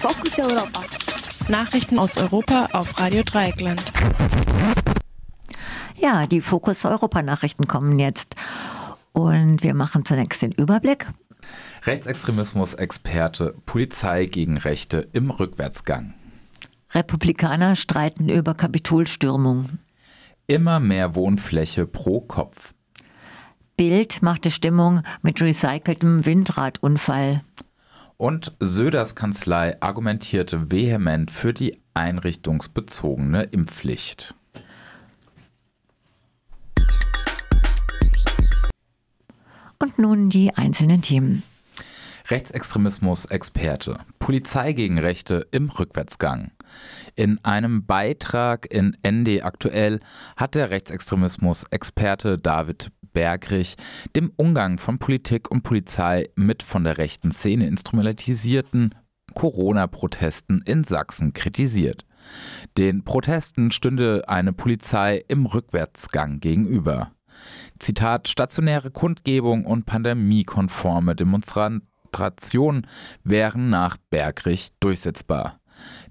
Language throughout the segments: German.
Fokus Europa. Nachrichten aus Europa auf Radio Dreieckland. Ja, die Fokus Europa Nachrichten kommen jetzt. Und wir machen zunächst den Überblick. Rechtsextremismus-Experte, Polizei gegen Rechte im Rückwärtsgang. Republikaner streiten über Kapitolstürmung. Immer mehr Wohnfläche pro Kopf. Bild machte Stimmung mit recyceltem Windradunfall. Und Söders Kanzlei argumentierte vehement für die einrichtungsbezogene Impfpflicht. Und nun die einzelnen Themen. Rechtsextremismus-Experte. Polizei gegen Rechte im Rückwärtsgang. In einem Beitrag in ND Aktuell hat der Rechtsextremismus-Experte David Bergrich dem Umgang von Politik und Polizei mit von der rechten Szene instrumentalisierten Corona-Protesten in Sachsen kritisiert. Den Protesten stünde eine Polizei im Rückwärtsgang gegenüber. Zitat, stationäre Kundgebung und pandemiekonforme Demonstrationen wären nach Bergrich durchsetzbar.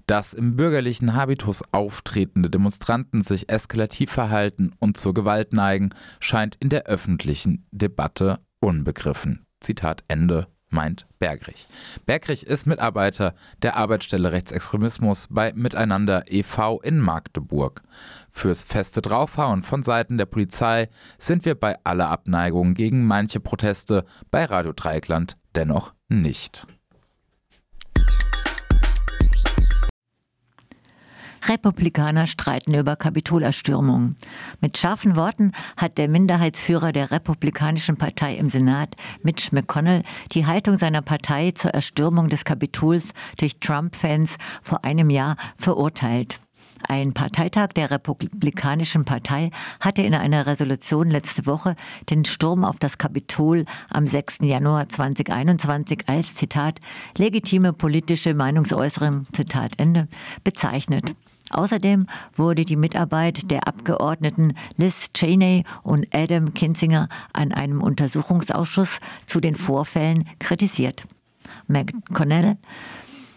Dass im bürgerlichen Habitus auftretende Demonstranten sich eskalativ verhalten und zur Gewalt neigen, scheint in der öffentlichen Debatte unbegriffen. Zitat Ende meint Bergrich. Bergrich ist Mitarbeiter der Arbeitsstelle Rechtsextremismus bei Miteinander e.V. in Magdeburg. Fürs feste Draufhauen von Seiten der Polizei sind wir bei aller Abneigung gegen manche Proteste bei Radio Dreieckland dennoch nicht. Republikaner streiten über Kapitolerstürmung. Mit scharfen Worten hat der Minderheitsführer der Republikanischen Partei im Senat, Mitch McConnell, die Haltung seiner Partei zur Erstürmung des Kapitols durch Trump-Fans vor einem Jahr verurteilt. Ein Parteitag der Republikanischen Partei hatte in einer Resolution letzte Woche den Sturm auf das Kapitol am 6. Januar 2021 als Zitat legitime politische Meinungsäußerung Zitat Ende bezeichnet. Außerdem wurde die Mitarbeit der Abgeordneten Liz Cheney und Adam Kinzinger an einem Untersuchungsausschuss zu den Vorfällen kritisiert. McConnell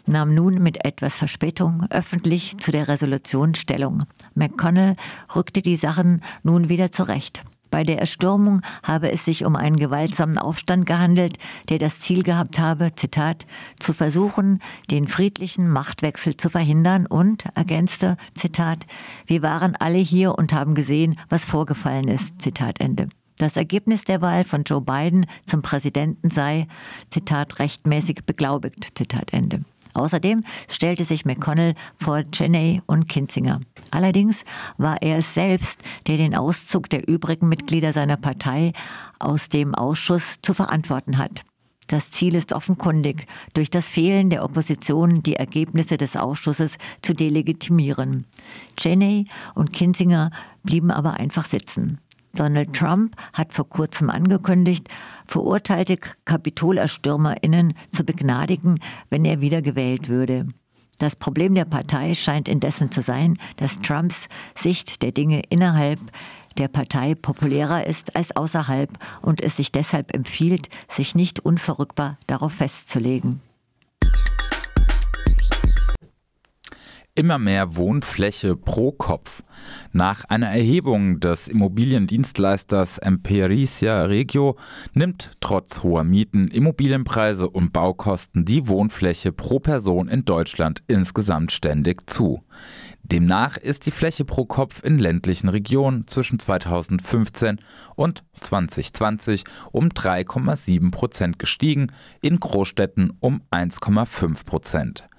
nahm nun mit etwas Verspätung öffentlich zu der Resolution Stellung. McConnell rückte die Sachen nun wieder zurecht. Bei der Erstürmung habe es sich um einen gewaltsamen Aufstand gehandelt, der das Ziel gehabt habe, Zitat, zu versuchen, den friedlichen Machtwechsel zu verhindern und, ergänzte, Zitat, wir waren alle hier und haben gesehen, was vorgefallen ist, Zitat Ende. Das Ergebnis der Wahl von Joe Biden zum Präsidenten sei, Zitat, rechtmäßig beglaubigt, Zitat Ende. Außerdem stellte sich McConnell vor Cheney und Kinzinger. Allerdings war er es selbst, der den Auszug der übrigen Mitglieder seiner Partei aus dem Ausschuss zu verantworten hat. Das Ziel ist offenkundig, durch das Fehlen der Opposition die Ergebnisse des Ausschusses zu delegitimieren. Cheney und Kinzinger blieben aber einfach sitzen. Donald Trump hat vor kurzem angekündigt, verurteilte KapitolerstürmerInnen zu begnadigen, wenn er wieder gewählt würde. Das Problem der Partei scheint indessen zu sein, dass Trumps Sicht der Dinge innerhalb der Partei populärer ist als außerhalb und es sich deshalb empfiehlt, sich nicht unverrückbar darauf festzulegen. Immer mehr Wohnfläche pro Kopf. Nach einer Erhebung des Immobiliendienstleisters Empiricia Regio nimmt trotz hoher Mieten, Immobilienpreise und Baukosten die Wohnfläche pro Person in Deutschland insgesamt ständig zu. Demnach ist die Fläche pro Kopf in ländlichen Regionen zwischen 2015 und 2020 um 3,7 Prozent gestiegen, in Großstädten um 1,5 Prozent.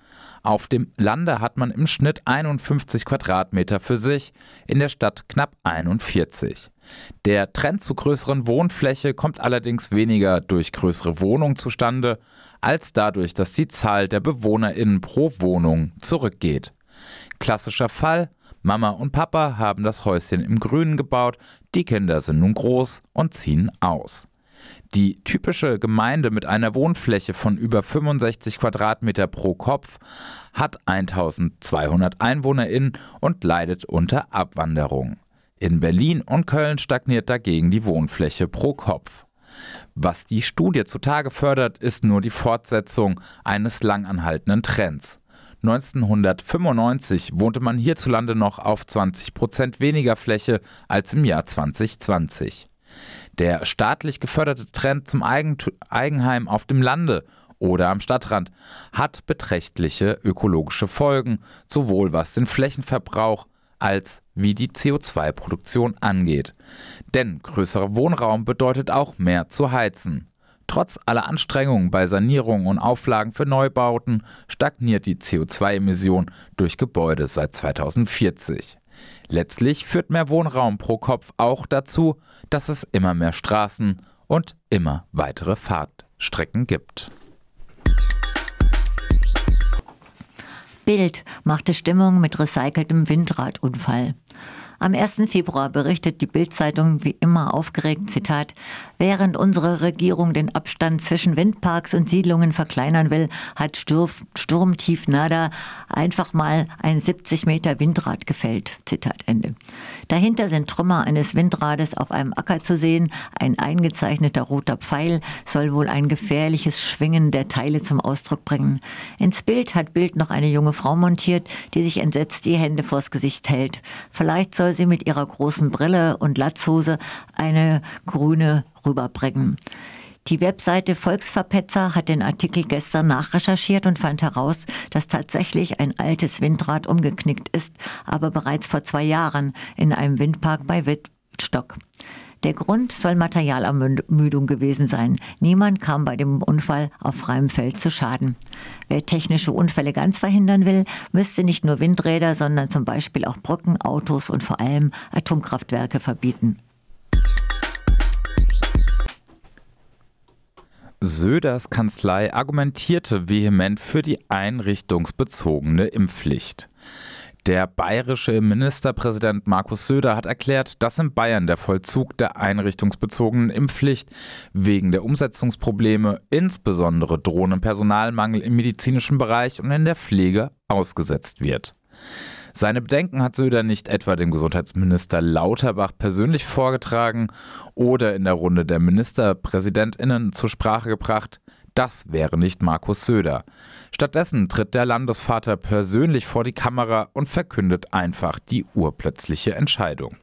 Auf dem Lande hat man im Schnitt 51 Quadratmeter für sich, in der Stadt knapp 41. Der Trend zu größeren Wohnfläche kommt allerdings weniger durch größere Wohnungen zustande, als dadurch, dass die Zahl der BewohnerInnen pro Wohnung zurückgeht. Klassischer Fall: Mama und Papa haben das Häuschen im Grünen gebaut, die Kinder sind nun groß und ziehen aus. Die typische Gemeinde mit einer Wohnfläche von über 65 Quadratmeter pro Kopf hat 1200 EinwohnerInnen und leidet unter Abwanderung. In Berlin und Köln stagniert dagegen die Wohnfläche pro Kopf. Was die Studie zutage fördert, ist nur die Fortsetzung eines langanhaltenden Trends. 1995 wohnte man hierzulande noch auf 20 Prozent weniger Fläche als im Jahr 2020. Der staatlich geförderte Trend zum Eigenheim auf dem Lande oder am Stadtrand hat beträchtliche ökologische Folgen, sowohl was den Flächenverbrauch als wie die CO2-Produktion angeht. Denn größerer Wohnraum bedeutet auch mehr zu heizen. Trotz aller Anstrengungen bei Sanierung und Auflagen für Neubauten stagniert die CO2-Emission durch Gebäude seit 2040. Letztlich führt mehr Wohnraum pro Kopf auch dazu, dass es immer mehr Straßen und immer weitere Fahrtstrecken gibt. Bild machte Stimmung mit recyceltem Windradunfall. Am 1. Februar berichtet die Bildzeitung wie immer aufgeregt, Zitat, während unsere Regierung den Abstand zwischen Windparks und Siedlungen verkleinern will, hat Sturmtief Nada einfach mal ein 70 Meter Windrad gefällt. Zitat Ende. Dahinter sind Trümmer eines Windrades auf einem Acker zu sehen. Ein eingezeichneter roter Pfeil soll wohl ein gefährliches Schwingen der Teile zum Ausdruck bringen. Ins Bild hat Bild noch eine junge Frau montiert, die sich entsetzt die Hände vors Gesicht hält. Vielleicht soll sie mit ihrer großen Brille und Latzhose eine grüne rüberbringen. Die Webseite Volksverpetzer hat den Artikel gestern nachrecherchiert und fand heraus, dass tatsächlich ein altes Windrad umgeknickt ist, aber bereits vor zwei Jahren in einem Windpark bei Wittstock. Der Grund soll Materialermüdung gewesen sein. Niemand kam bei dem Unfall auf freiem Feld zu Schaden. Wer technische Unfälle ganz verhindern will, müsste nicht nur Windräder, sondern zum Beispiel auch Brücken, Autos und vor allem Atomkraftwerke verbieten. Söders Kanzlei argumentierte vehement für die einrichtungsbezogene Impfpflicht. Der bayerische Ministerpräsident Markus Söder hat erklärt, dass in Bayern der Vollzug der einrichtungsbezogenen Impfpflicht wegen der Umsetzungsprobleme, insbesondere drohenden Personalmangel im medizinischen Bereich und in der Pflege, ausgesetzt wird. Seine Bedenken hat Söder nicht etwa dem Gesundheitsminister Lauterbach persönlich vorgetragen oder in der Runde der Ministerpräsidentinnen zur Sprache gebracht. Das wäre nicht Markus Söder. Stattdessen tritt der Landesvater persönlich vor die Kamera und verkündet einfach die urplötzliche Entscheidung.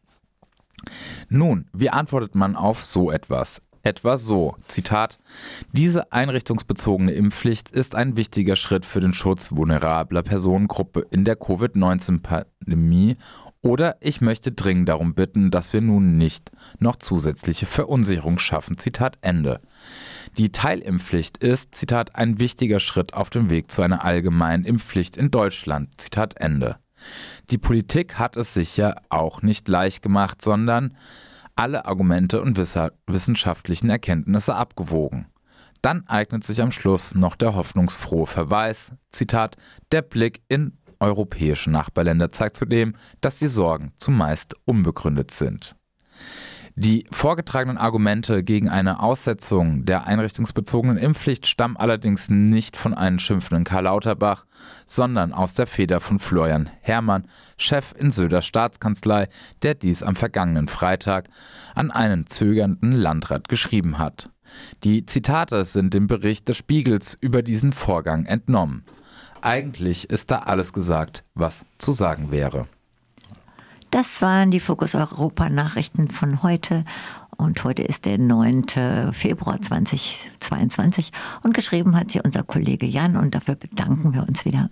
Nun, wie antwortet man auf so etwas? Etwa so, Zitat, diese einrichtungsbezogene Impfpflicht ist ein wichtiger Schritt für den Schutz vulnerabler Personengruppe in der Covid-19-Pandemie oder ich möchte dringend darum bitten, dass wir nun nicht noch zusätzliche Verunsicherung schaffen. Zitat Ende. Die Teilimpfpflicht ist, Zitat, ein wichtiger Schritt auf dem Weg zu einer allgemeinen Impfpflicht in Deutschland. Zitat Ende. Die Politik hat es sich ja auch nicht leicht gemacht, sondern alle Argumente und wissenschaftlichen Erkenntnisse abgewogen. Dann eignet sich am Schluss noch der hoffnungsfrohe Verweis, Zitat, der Blick in europäische Nachbarländer zeigt zudem, dass die Sorgen zumeist unbegründet sind. Die vorgetragenen Argumente gegen eine Aussetzung der einrichtungsbezogenen Impfpflicht stammen allerdings nicht von einem schimpfenden Karl Lauterbach, sondern aus der Feder von Florian Herrmann, Chef in Söder Staatskanzlei, der dies am vergangenen Freitag an einen zögernden Landrat geschrieben hat. Die Zitate sind dem Bericht des Spiegels über diesen Vorgang entnommen. Eigentlich ist da alles gesagt, was zu sagen wäre. Das waren die Fokus Europa Nachrichten von heute. Und heute ist der 9. Februar 2022. Und geschrieben hat sie unser Kollege Jan. Und dafür bedanken wir uns wieder.